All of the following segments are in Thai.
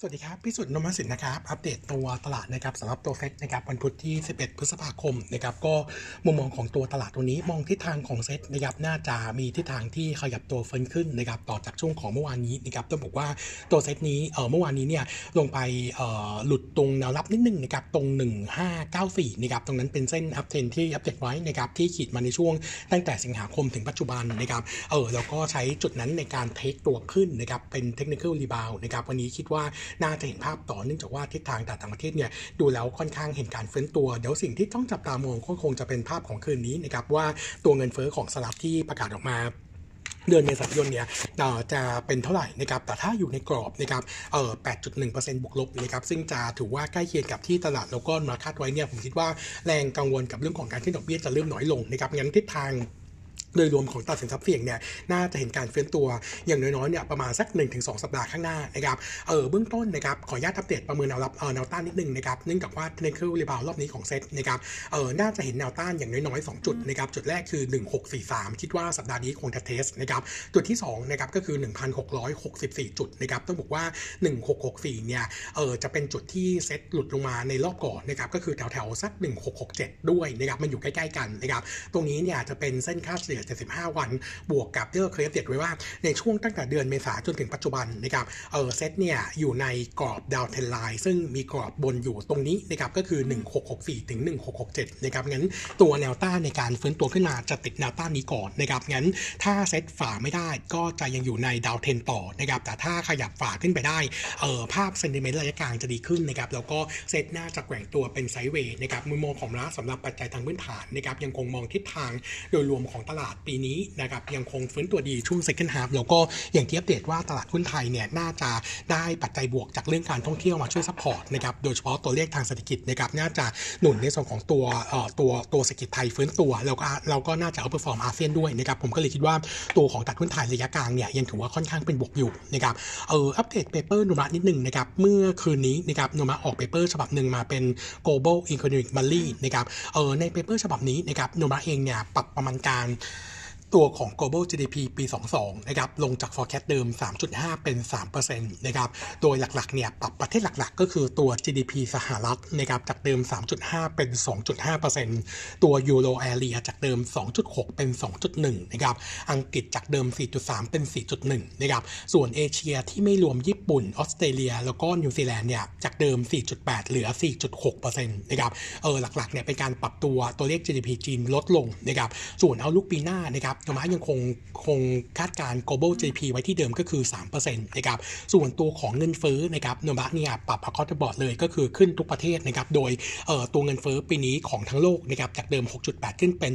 สวัสดีครับ พิสุทธิ์นมสินนะครับ อัปเดตตัวตลาดนะครับสำหรับตัวเซ็ตนะครับวันพุธที่ 11 พฤษภาคมนะครับก็มุมมองของตัวตลาดตัวนี้มองทิศทางของเซ็ตนะครับน่าจะมีทิศทางที่ขยับตัวฟื้นขึ้นนะครับต่อจากช่วงของเมื่อวานนี้นะครับต้องบอกว่าตัวเซ็ตนี้เออเมื่อวานนี้เนี่ยลงไปเออหลุดตรงแนวรับนิดนึงนะครับตรง 1594นะครับตรงนั้นเป็นเส้น uptrend ที่อัปเดตไว้นะครับที่ขีดมาในช่วงตั้งแต่สิงหาคมถึงปัจจุบันนะครับเออแล้วก็ใช้จุดนั้นในการเทคตัวขึ้นนะครับเป็น technical rebound นะครับวันนี้คิดว่าน่าจะเห็นภาพต่อเนื่องจากว่าทิศทางตลาดต่างประเทศเนี่ยดูแล้วค่อนข้างเห็นการเฟ้นตัว เดี๋ยวสิ่งที่ต้องจับตามองก็คงจะเป็นภาพของคืนนี้นะครับว่าตัวเงินเฟ้อของสหรัฐที่ประกาศออกมาเดือนเมษายนเนี่ยจะเป็นเท่าไหร่นะครับ แต่ถ้าอยู่ในกรอบนะครับ เอ่อ8.1%บวกลบนะครับ ซึ่งจะถือว่าใกล้เคียงกับที่ตลาดแล้วก็มาคาดไว้เนี่ย ผมคิดว่าแรงกังวลกับเรื่องของการขึ้นดอกเบี้ยจะเริ่มน้อยลงนะครับ งั้นทิศทาง โดยรวมของตลาดสินทรัพย์เสี่ยงเนี่ยน่าจะเห็นการฟื้นตัวอย่างน้อยๆเนี่ยประมาณสัก 1-2 สัปดาห์ข้างหน้านะครับเออเบื้องต้นนะครับขออนุญาตอัปเดตประเมินแนวรับเออแนวต้านนิดนึงนะครับเนื่องจากว่า technical rebound รอบนี้ของเซ็ตนะครับเออน่าจะเห็นแนวต้านอย่างน้อยๆ 2 จุดนะครับจุดแรกคือ 1643 คิดว่าสัปดาห์นี้คงจะ test นะครับจุดที่2นะครับก็คือ 1664 จุดนะครับต้องบอกว่า 1664 เนี่ยเออจะเป็นจุดที่เซ็ตหลุดลงมาในรอบก่อนนะครับก็คือแถวๆสัก 1667 ด้วยนะครับมันอยู่ใกล้ๆกันนะครับตรงนี้เนี่ยจะเป็นเส้นค่าเฉลี่ย75 วัน บวกกับที่เราเคยอัปเดตไว้ว่าในช่วงตั้งแต่เดือนเมษาจนถึงปัจจุบันนะครับเออเซตเนี่ยอยู่ในกรอบดาวเทนไลน์ซึ่งมีกรอบบนอยู่ตรงนี้นะครับก็คือ 1664 ถึง 1667 นะครับงั้นตัวแนวต้านในการฟื้นตัวขึ้นมาจะติดแนวต้านนี้ก่อนนะครับงั้นถ้าเซตฝ่าไม่ได้ก็จะยังอยู่ในดาวเทนต่อนะครับแต่ถ้าขยับฝ่าขึ้นไปได้เออภาพเซนติเมนต์ระยะกลางจะดีขึ้นนะครับแล้วก็เซตน่าจะแกว่งตัวเป็น sideway นะครับมุมมองของเราสำหรับปัจจัยทางพื้นฐานนะครับยังคงมองทิศทางโดยรวมของตลาดปีนี้นะครับยังคงฟื้นตัวดีช่วง second half แล้วก็อย่างที่อัปเดตว่าตลาดหุ้นไทยเนี่ยน่าจะได้ปัจจัยบวกจากเรื่องการท่องเที่ยวมาช่วย support นะครับโดยเฉพาะตัวเลขทางเศรษฐกิจนะครับน่าจะหนุนในส่วนของตัวเอ่อตัวตัวเศรษฐกิจไทยฟื้นตัวแล้วก็เราก็น่าจะ outperform อาเซียนด้วยนะครับผมก็เลยคิดว่าตัวของตลาดหุ้นไทยระยะกลางเนี่ยยังถือว่าค่อนข้างเป็นบวกอยู่นะครับเอออัปเดต paper โนมูระนิดหนึ่งนะครับเมื่อคืนนี้นะครับโนมูระออก paper ฉบับหนึ่งมาเป็น global economic m o n t h l y นะครับเออใน paper ฉบับนี้นะครับโนมูระเองเนี่ยปรับประมาณการ ตัวของ global GDP ปี 22 นะครับ ลงจาก forecast เดิม 3.5 เป็น 3%นะครับ โดยหลัก ๆ เนี่ย ปรับประเทศหลัก ๆ ก็คือตัว GDP สหรัฐนะครับ จากเดิม 3.5 เป็น 2.5%ตัว Euro Area จากเดิม 2.6 เป็น 2.1 นะครับ อังกฤษจากเดิม 4.3 เป็น 4.1 นะครับ ส่วนเอเชียที่ไม่รวมญี่ปุ่น ออสเตรเลีย แล้วก็นิวซีแลนด์เนี่ย จากเดิม 4.8 เหลือ 4.6%นะครับ เออ หลัก ๆ เนี่ย เป็นการปรับตัวตัวเลข GDP จีนลดลงนะครับ ส่วนเอาลุกปีหน้านะครับโนมะยังคงคงคาดการ global GDP ไว้ที่เดิมก็คือ3%นะครับส่วนตัวของเงินเฟ้อนะครับโนมะเนี่ยปรับ across the board เลยก็คือขึ้นทุกประเทศนะครับโดยเอ่อตัวเงินเฟ้อปีนี้ของทั้งโลกนะครับจากเดิม 6.8 ขึ้นเป็น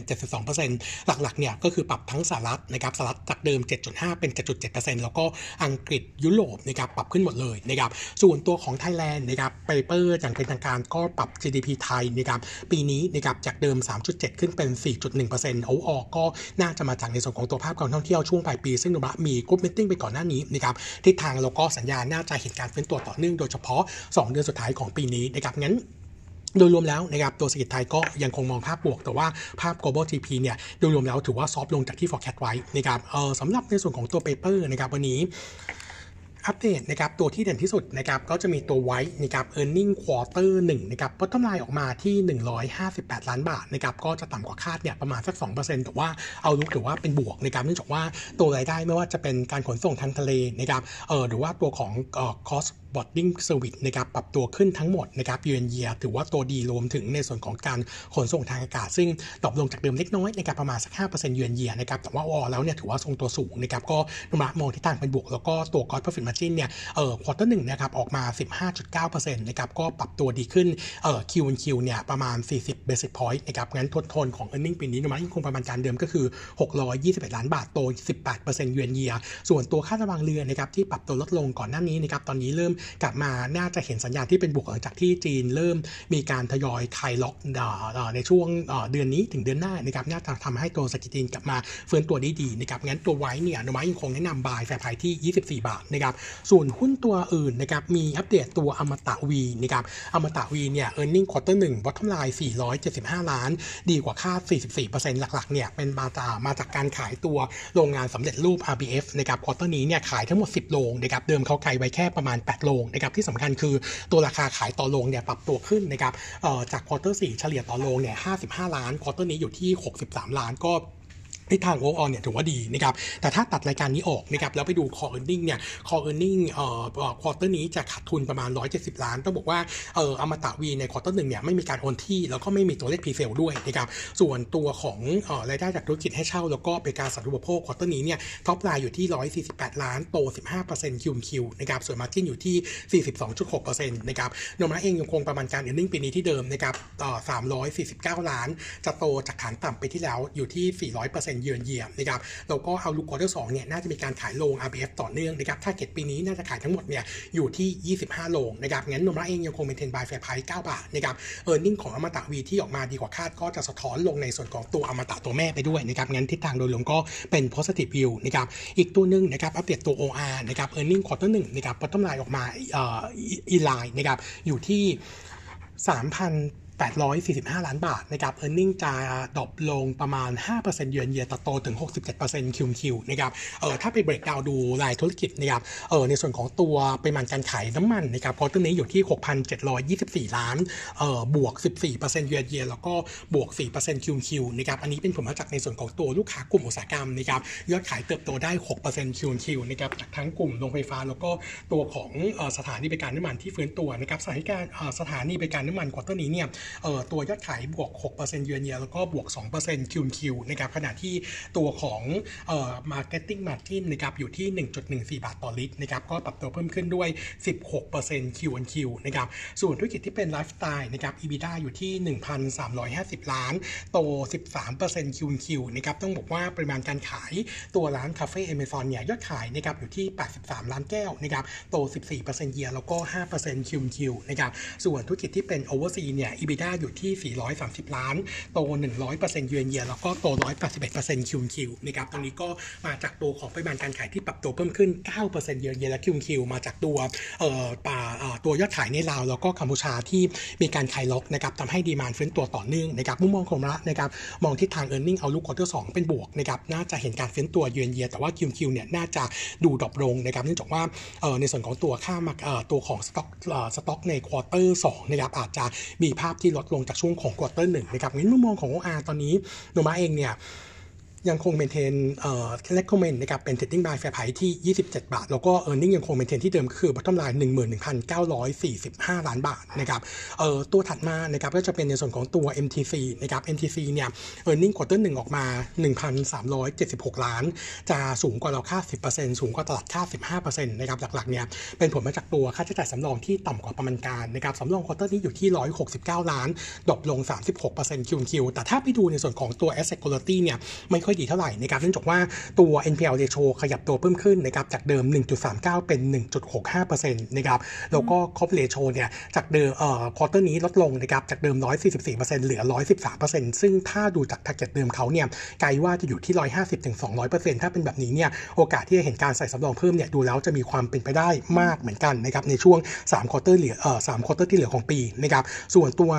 72%หลักๆเนี่ยก็คือปรับทั้งสหรัฐนะครับสหรัฐจากเดิม 7.5 เป็น 7.7%แล้วก็อังกฤษยุโรปนะครับปรับขึ้นหมดเลยนะครับส่วนตัวของไทยแลนด์นะครับ paper อย่างเป็นทางการก็ปรับ GDP ไทยนะครับปีนี้นะครับจากเดิม 3.7 ขึ้นเป็น 4.1%โอ้ออกก็น่าจะมาจากในส่วนของตัวภาพการท่องเที่ยวช่วงปลายปี ซึ่งโนมูระมี group meeting ไปก่อนหน้านี้นะครับทิศทางแล้วก็สัญญาณน่าจะเห็นการฟื้นตัวต่อเนื่องโดยเฉพาะ 2 เดือนสุดท้ายของปีนี้นะครับงั้นโดยรวมแล้วนะครับตัวเศรษฐกิจไทยก็ยังคงมองภาพบวก แต่ว่าภาพ global GDP เนี่ยโดยรวมแล้วถือว่าซอฟลงจากที่ forecast ไว้นะครับเออสำหรับในส่วนของตัว paper นะครับวันนี้ อัปเดตนะครับตัวที่เด่นที่สุดนะครับก็จะมีตัวไว้นะครับ e a r n i n g quarter 1นะครับ bottom line ออกมาที่ 158 ล้านบาทนะครับก็จะต่ำกว่าคาดเนี่ยประมาณสัก 2%แต่ว่าเอาลุกถือว่าเป็นบวกนะครับเนื่องจากว่าตัวรายได้ไม่ว่าจะเป็นการขนส่งทางทะเลนะครับเออหรือว่าตัวของ เอ่อ cross border service นะครับปรับตัวขึ้นทั้งหมดนะครับ year on year ถือว่าโตดีรวมถึงในส่วนของการขนส่งทางอากาศ ซึ่ง drop ลงจากเดิมเล็กน้อยนะครับประมาณสัก5%เยือนเยียนะครับแต่ว่า overall เนี่ยถือว่าทรงตัวสูงนะครับก็โนมูระมองทิศทางเป็นบวก แล้วก็ตัว gross profit margin เนี่ยเอ่อ quarter หนึ่งนะครับออกมา 15.9%นะครับก็ปรับตัวดีขึ้นเอ่อ Q on Q เนี่ยประมาณ 40 basis point นะครับงั้นทนทนของ earning ปีนี้โนมูระยังคงประมาณการเดิมก็คือ 621 ล้านบาทโต 18% year on year ส่วนตัวค่าระวางเรือนะครับที่ปรับตัวลดลงก่อนหน้านี้นะครับตอนนี้เริ่มกลับมาน่าจะเห็นสัญญาณที่เป็นบวกหลังจากที่จีนเริ่มมีการทยอยคลายล็อกในช่วงเดือนนี้ถึงเดือนหน้านะครับน่าจะทำให้ตัวเศรษฐกิจจีนกลับมาฟื้นตัวได้ดีนะครับงั้นตัว WICE เนี่ยโนมูระยังคงแนะนำ buy fair price ที่ 24 บาทนะครับส่วนหุ้นตัวอื่นนะครับมีอัปเดตตัวอมตะวีนะครับอมตะวีเนี่ย earning quarter 1 bottom line 475 ล้าน ดีกว่าคาด 44%หลักๆเนี่ยเป็นมาจากมาจากการขายตัวโรงงานสำเร็จรูป RBF นะครับ quarter นี้เนี่ยขายทั้งหมด 10 โรงนะครับเดิมเขาไกลไว้แค่ประมาณ 8 โรงนะครับที่สำคัญคือตัวราคาขายต่อโรงเนี่ยปรับตัวขึ้นนะครับจาก quarter สี่เฉลี่ยต่อโรงเนี่ย55 ล้าน quarter นี้อยู่ที่ 63 ล้านก็ ทิศทาง overall เนี่ยถือว่าดีนะครับแต่ถ้าตัดรายการนี้ออกนะครับแล้วไปดู core earning เนี่ย core earning เอ่อ quarter นี้จะขาดทุนประมาณ 170 ล้าน ต้องบอกว่าเอ่ออมตะวีใน quarter หนึ่งเนี่ยไม่มีการโอนที่ แล้วก็ไม่มีตัวเลข presale ด้วยนะครับส่วนตัวของเอ่อรายได้จากธุรกิจให้เช่า แล้วก็เป็นการสาธารณูปโภค quarter นี้เนี่ย top line อยู่ที่ 148 ล้านโต 15% Q on Q นะครับส่วน margin อยู่ที่ 42.6%นะครับโนมูระเองยังคงประมาณการ earning ปีนี้ที่เดิมนะครับต่อ349 ล้าน จะโตจากฐานต่ำปีที่แล้วอยู่ที่ 400%เยือนเยียนะครับแล้วก็ outlook quarter สองเนี่ยน่าจะมีการขายโรง RBF ต่อเนื่องนะครับ target ปีนี้น่าจะขายทั้งหมดเนี่ยอยู่ที่ 25โรงนะครับงั้นโนมูระเองยังคงเป็น trading buy fair price 9บาทนะครับ earning ของอมตะวีที่ออกมาดีกว่าคาดก็จะสะท้อนลงในส่วนของตัวอมตะตัวแม่ไปด้วยนะครับงั้นทิศทางโดยรวมก็เป็น positive view นะครับอีกตัวหนึ่งนะครับอัปเดตตัว OR นะครับ earning quarter หนึ่งนะครับ bottom line ออกมาเอ่อ in line นะครับอยู่ที่ 3,000 845 ล้านบาทนะครับ e a r n i n g จะดรอปลงประมาณ 5% year on year แต่โตถึง 67% QQ นะครับเออถ้าไป breakdown ดูรายธุรกิจนะครับเออในส่วนของตัวปริมาณการขายน้ำมันนะครับพอตัวนี้อยู่ที่ 6,724 ล้านเออบวก 14%เยือนเยียแล้วก็บวก 4% QQ นะครับอันนี้เป็นผลมาจากในส่วนของตัวลูกค้ากลุ่มอุตสาหกรรมนะครับยอดขายเติบโตได้ 6% QQ นะครับจากทั้งกลุ่มโรงไฟฟ้า แล้วก็ตัวของสถานีบริการน้ำมันที่ฟื้นตัวนะครับสถานีการสถานีบริการน้ำมัน quarter นี้เนี่ยเอ่อตัวยอดขายบวก 6%เยือนเยียแล้วก็บวก 2% QQ นะครับขณะที่ตัวของเอ่อ marketing margin นะครับอยู่ที่ 1.14 บาทต่อลิตรนะครับก็ปรับตัวเพิ่มขึ้นด้วย 16% QQ นะครับส่วนธุรกิจที่เป็นไลฟ์สไตล์นะครับ EBITDA อยู่ที่ 1,350 ล้าน โต 13% QQ นะครับต้องบอกว่าปริมาณการขายตัวร้านคาเฟ่เอเมซอนเนี่ยยอดขายนะครับอยู่ที่ 83 ล้านแก้วนะครับโต 14%เยียแล้วก็5% QQ นะครับส่วนธุรกิจที่เป็น oversea เนี่ย EBITDA อยู่ที่ 430 ล้าน โต 100%เยือนเยียแล้วก็โต 181% QQ นะครับตรงนี้ก็มาจากตัวของปริมาณการขายที่ปรับตัวเพิ่มขึ้น 9% year on year และ QQ มาจากตัวเอ่อป่าตัวยอดขายในลาว แล้วก็กัมพูชาที่มีการคลายล็อกนะครับทำให้ demand ฟื้นตัวต่อเนื่องนะครับมุมมองของเรานะครับมองทิศทาง e a r n i n g เอาลุกควอเตอร์สเป็นบวกนะครับน่าจะเห็นการฟื้นตัว year on year แต่ว่า QQ เนี่ยน่าจะดู drop ลงนะครับเนื่องจากว่าเอ่อในส่วนของตัวค่ามาเอ่อตัวของสต็อกเอ่อสต็อกใน quarter สองนะครับอาจจะมีภาพที่ลดลงจากช่วงของ quarter หนึ่งนะครับงั้นมุมมองของ OR ตอนนี้โนมูระเองเนี่ย ยังคง maintain เอ่อ recommend นะครับเป็น trading buy fair price ที่ 27 บาท แล้วก็ earning ยังคง maintain ที่เดิมคือ bottom line 11,945 ล้านบาทนะครับเอ่อตัวถัดมานะครับก็จะเป็นในส่วนของตัว MTC นะครับ MTC เนี่ย earning quarter หนึ่งออกมา 1,376 ล้าน จะสูงกว่าเราคาด10%สูงกว่าตลาดคาด15%นะครับหลักๆเนี่ยเป็นผลมาจากตัวค่าใช้จ่ายสำรองที่ต่ำกว่าประมาณการนะครับสำรอง quarter นี้อยู่ที่ 169 ล้าน drop ลง 36% QQ แต่ถ้าไปดูในส่วนของตัว asset quality เนี่ยไม่ค่อยดีเท่าไหร่นะครับเนื่องจากว่าตัว NPL ratio ขยับตัวเพิ่มขึ้นนะครับจากเดิม 1.39 เป็น 1.65%นะครับแล้วก็ cov ratio เนี่ยจากเดิมเอ่อ quarter นี้ลดลงนะครับจากเดิม 144%เหลือ 113%ซึ่งถ้าดูจาก target เดิมเขาเนี่ยไกลว่าจะอยู่ที่ 150-200%ถ้าเป็นแบบนี้เนี่ยโอกาสที่จะเห็นการใส่สำรองเพิ่มเนี่ยดูแล้วจะมีความเป็นไปได้มากเหมือนกันนะครับในช่วง3 quarter เหลือเอ่อ3 quarter ที่เหลือของปีนะครับส่วนตัว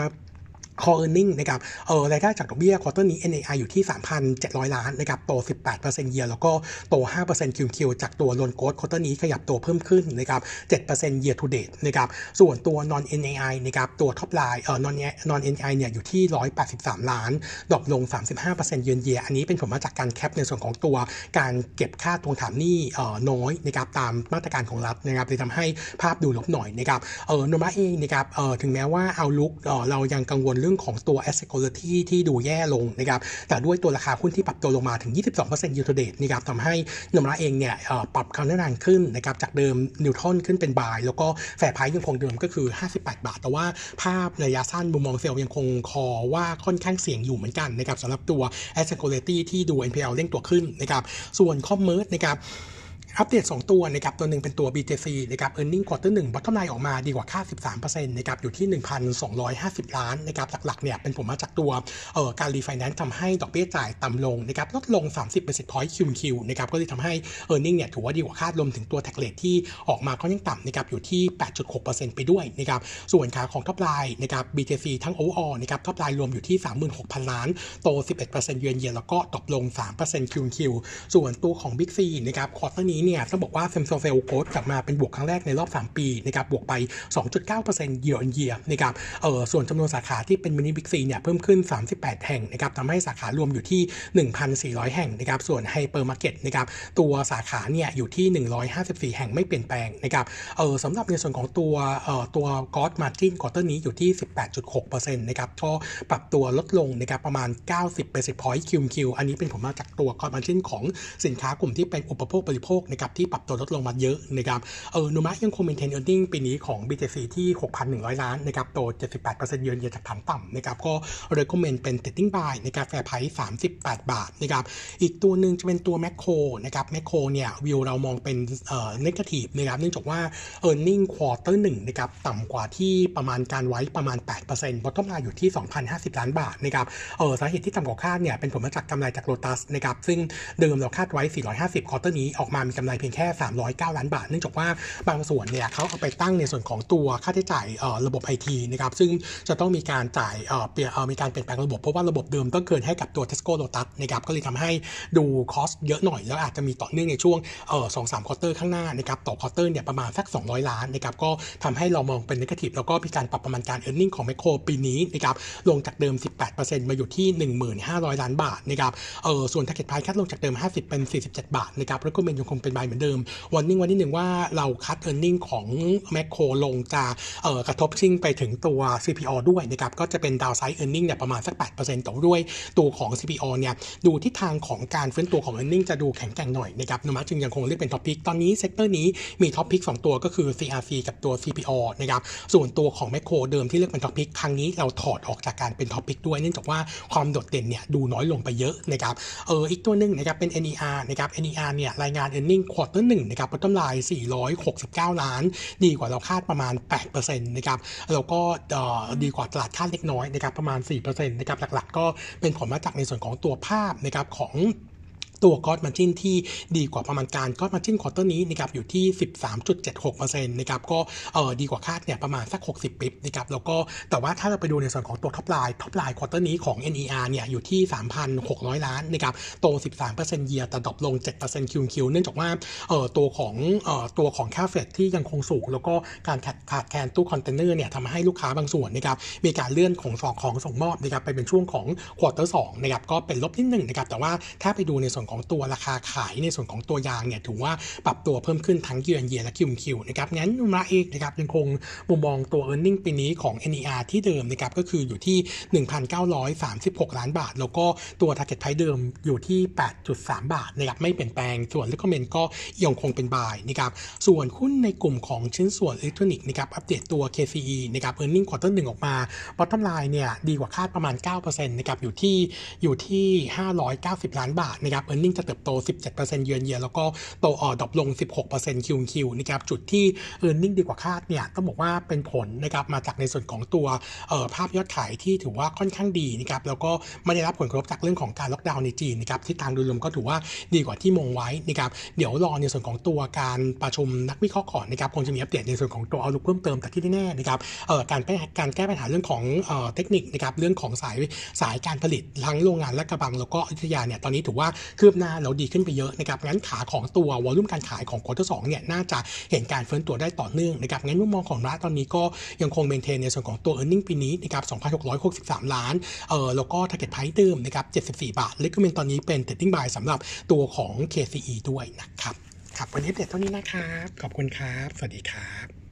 core earning นะครับเออรายได้จากดอกเบี้ยควอเตอร์นี้ NAI อยู่ที่ 3,700 ล้านนะครับโต 18% year แล้วก็โต5% QQ จากตัว loan growth quarter นี้ขยับตัวเพิ่มขึ้นนะครับ7% year to date นะครับส่วนตัว non NAI นะครับตัว top line เออ non non NAI เนี่ยอยู่ที่ 183 ล้าน drop ลง 35% year on year อันนี้เป็นผลมาจากการ cap ในส่วนของตัวการเก็บค่าทวงถามหนี้เออน้อยนะครับตามมาตรการของรัฐนะครับเลยทำให้ภาพดูลบหน่อยนะครับเออโนมูระเองนะครับเออถึงแม้ว่า outlook เออเรายังกังวลเรื่องของตัว asset quality ที่ดูแย่ลงนะครับแต่ด้วยตัวราคาหุ้นที่ปรับตัวลงมาถึง 22% year to date นะครับทำให้โนมูระเองเนี่ยปรับคำแนะนำขึ้นนะครับจากเดิม neutral ขึ้นเป็น buy แล้วก็ fair price ยังคงเดิมก็คือ 58 บาท แต่ว่าภาพระยะสั้นมุมมองเซลล์ยังคงคอว่าค่อนข้างเสี่ยงอยู่เหมือนกันนะครับสำหรับตัว asset quality ที่ดู NPL เร่งตัวขึ้นนะครับส่วน commerce นะครับ อัปเดต 2 ตัวนะครับตัวหนึ่งเป็นตัว BJC นะครับ earning quarter 1 bottom line ออกมาดีกว่าคาด13%นะครับอยู่ที่ 1,250 ล้านนะครับหลักๆเนี่ยเป็นผลมาจากตัวเอ่อการรีไฟแนนซ์ทำให้ดอกเบี้ยจ่ายต่ำลงนะครับลดลง 30 basis point QQ นะครับก็เลยทำให้ earning เนี่ยถือว่าดีกว่าคาดรวมถึงตัว tax rate ที่ออกมาก็ยังต่ำนะครับอยู่ที่ 8.6%ไปด้วยนะครับส่วนขาของ top line นะครับ BJC ทั้ง overall นะครับ top line รวมอยู่ที่ 36,000 ล้านโต 11%เยือนเยียแล้วก็ตกลง 3% QQ ส่วนตัวของ Big C นะครับ quarter นี้เนี่ยต้องบอกว่า same store sale growth กลับมาเป็นบวกครั้งแรกในรอบ 3 ปีนะครับบวกไป 2.9% year on year นะครับเออส่วนจำนวนสาขาที่เป็นมินิบิ๊กซีเนี่ยเพิ่มขึ้น 38 แห่งนะครับทำให้สาขารวมอยู่ที่ 1,400 แห่งนะครับส่วนไฮเปอร์มาร์เก็ตนะครับตัวสาขาเนี่ยอยู่ที่ 154 แห่งไม่เปลี่ยนแปลงนะครับเออสำหรับในส่วนของตัวเอ่อตัวกอ d มาจินควอเตอร์นี้อยู่ที่ 18.6%นะครับก็ปรับตัวลดลงนะครับประมาณ 90 basis point คิวคิวอันนี้เป็นผลมาจากตัวกอ d มาจินของสินค้ากลุ่มที่เป็นอุปโภคบริโภคนะครับที่ปรับตัวลดลงมาเยอะนะครับเออโนมูระยังคง maintain earning ปีนี้ของ BJC ที่ 6,100 ล้านนะครับโต 78%เยือนเยียจากฐานต่ำนะครับก็ recommend เป็น trading buy นะครับ fair price 38 บาทนะครับอีกตัวหนึ่งจะเป็นตัวแมคโครนะครับแมคโครเนี่ยวิวเรามองเป็นเอ่อ negative นะครับเนื่องจากว่า earning quarter หนึ่งนะครับต่ำกว่าที่ประมาณการไว้ประมาณ8% bottom line อยู่ที่ 2,050 ล้านบาทนะครับเออสาเหตุที่ต่ำกว่าคาดเนี่ยเป็นผลมาจากกำไรจากโ o ตัสนะครับซึ่งเดิมเราคาดไว้ 450 quarter นี้ออกมามีกำไรเพียงแค่ 309 ล้านบาท เนื่องจากว่าบางส่วนเนี่ยเขาเอาไปตั้งในส่วนของตัวค่าใช้จ่ายระบบไอทีนะครับซึ่งจะต้องมีการจ่ายเปลี่ยนมีการเปลี่ยนแปลงระบบ เพราะว่าระบบเดิมต้องเกินให้กับตัว Tesco Lotus นะครับก็เลยทำให้ดู cost เยอะหน่อย แล้วอาจจะมีต่อเนื่องในช่วงสองสาม quarter ข้างหน้านะครับต่อ quarter เนี่ยประมาณสัก 200 ล้านนะครับก็ทำให้เรามองเป็น negative แล้วก็มีการปรับประมาณการ e a r n i n g ของแมคโครปีนี้นะครับลงจากเดิม 18%มาอยู่ที่ 15,000 ล้านบาทนะครับเออส่วน target price cut ลงจากเดิม 50 เป็น 47 บาทนะครับแล้วก็เมนยังคงเป็น buy เหมือนเดิมวันนิ่งวันนี้หนึ่งว่าเราคัด e a r n i n g ของแมคโครลงจะเออกระทบชิ่งไปถึงตัว CPALL ด้วยนะครับก็จะเป็นดาวไซด์ e a r n i n g เนี่ยประมาณสัก 8%แต่ด้วยตัวของ CPALL เนี่ยดูทิศทางของการฟื้นตัวของ e a r n i n g จะดูแข็งแกร่งหน่อยนะครับนุมัตจึงยังคงเลือกเป็น top pick ตอนนี้ sector นี้มี top pick 2ตัวก็คือ CRC กับตัว CPO นะครับส่วนตัวของแมคโครเดิมที่เลือกเป็น top pick ครั้งนี้เราถอดออกจากการเป็น top pick ด้วยเนื่องจากว่าความโดดเด่นเนี่ยดูน้อยลงไปเยอะนะครับเอออีกตัวนึงนะครับเป็น NER นะครับ NER เนี่ยรายงาน e a r n i n g ควอเตอร์หนึ่งนะครับ bottom line 469 ล้าน ดีกว่าเราคาดประมาณ 8%นะครับ แล้วก็ดีกว่าตลาดคาดเล็กน้อยนะครับ ประมาณ 4%นะครับ หลักๆ ก็เป็นผลมาจากในส่วนของตัวภาพนะครับของ ตัว gross margin ที่ดีกว่าประมาณการ gross margin quarter นี้นะครับอยู่ที่ 13.76%นะครับก็เออดีกว่าคาดเนี่ยประมาณสัก 60 bps นะครับแล้วก็แต่ว่าถ้าเราไปดูในส่วนของตัว top line top line quarter นี้ของ NER เนี่ยอยู่ที่ 3,600 ล้านนะครับโต 13% year แต่ drop ลง 7% QQ เนื่องจากว่าเออตัวของเออตัวของค่าเฟรทที่ยังคงสูงแล้วก็การขาดขาดแคลนตู้คอนเทนเนอร์เนี่ยทำให้ลูกค้าบางส่วนนะครับมีการเลื่อนของสองของส่งมอบนะครับไปเป็นช่วงของ quarter สองนะครับก็เป็นลบนิดหนึ่งนะครับแต่ว่าถ้าไปดูในส่วนของของตัวราคาขายในส่วนของตัวยางเนี่ยถือว่าปรับตัวเพิ่มขึ้นทั้ง year on year และ QQ นะครับงั้นนุมาเองนะครับยังคงมุมมองตัว e a r n i n g ปีนี้ของ NER ที่เดิมนะครับก็คืออยู่ที่ 1,936 ล้านบาท แล้วก็ตัว target price เดิมอยู่ที่ 8.3 บาทนะครับไม่เปลี่ยนแปลงส่วน recommend ก็ยังคงเป็นบายนะครับส่วนหุ้นในกลุ่มของชิ้นส่วนอิเล็กทรอนิกส์นะครับอัปเดตตัว KCE นะครับ earning quarter หนึ่งออกมา bottom line เนี่ยดีกว่าคาดประมาณ9%นะครับอยู่ที่อยู่ที่ 590 ล้านบาทนะครับ earning จะเติบโต 17%เยือนเยียแล้วก็โตออ drop ลง 16% QQ นะครับจุดที่ earning ดีกว่าคาดเนี่ยต้องบอกว่าเป็นผลนะครับมาจากในส่วนของตัวภาพยอดขายที่ถือว่าค่อนข้างดีนะครับแล้วก็ไม่ได้รับผลกระทบจากเรื่องของการล็อกดาวน์ในจีนนะครับที่ทางโดยรวมก็ถือว่าดีกว่าที่มองไว้นะครับเดี๋ยวรอในส่วนของตัวการประชุมนักวิเคราะห์ก่อนนะครับคงจะมีอัปเดตในส่วนของตัว outlook เพิ่มเติมแต่ที่แน่ๆนะครับเอ่อการแก้การแก้ปัญหาเรื่องของเอ่อเทคนิคนะครับเรื่องของสายสายการผลิตทั้งโรงงานและลาดกระบังแล้วก็อยุธยาเนี่ยตอนนี้ถือว่าคืบหน้าแล้วดีขึ้นไปเยอะนะครับงั้นขาของตัว volume การขายของ quarter สองเนี่ยน่าจะเห็นการฟื้นตัวได้ต่อเนื่องนะครับงั้นมุมมองของเราตอนนี้ก็ยังคงเมนเทนในส่วนของตัว e a r n i n g ปีนี้นะครับ2,663 ล้านเออแล้วก็ target price เดิมนะครับ74 บาทเล c ก m เมนตอนนี้เป็น trading buy สำหรับตัวของ KCE ด้วยนะครับครับวันนี้เด็ดเท่านี้นะครับ ขอบคุณครับ สวัสดีครับ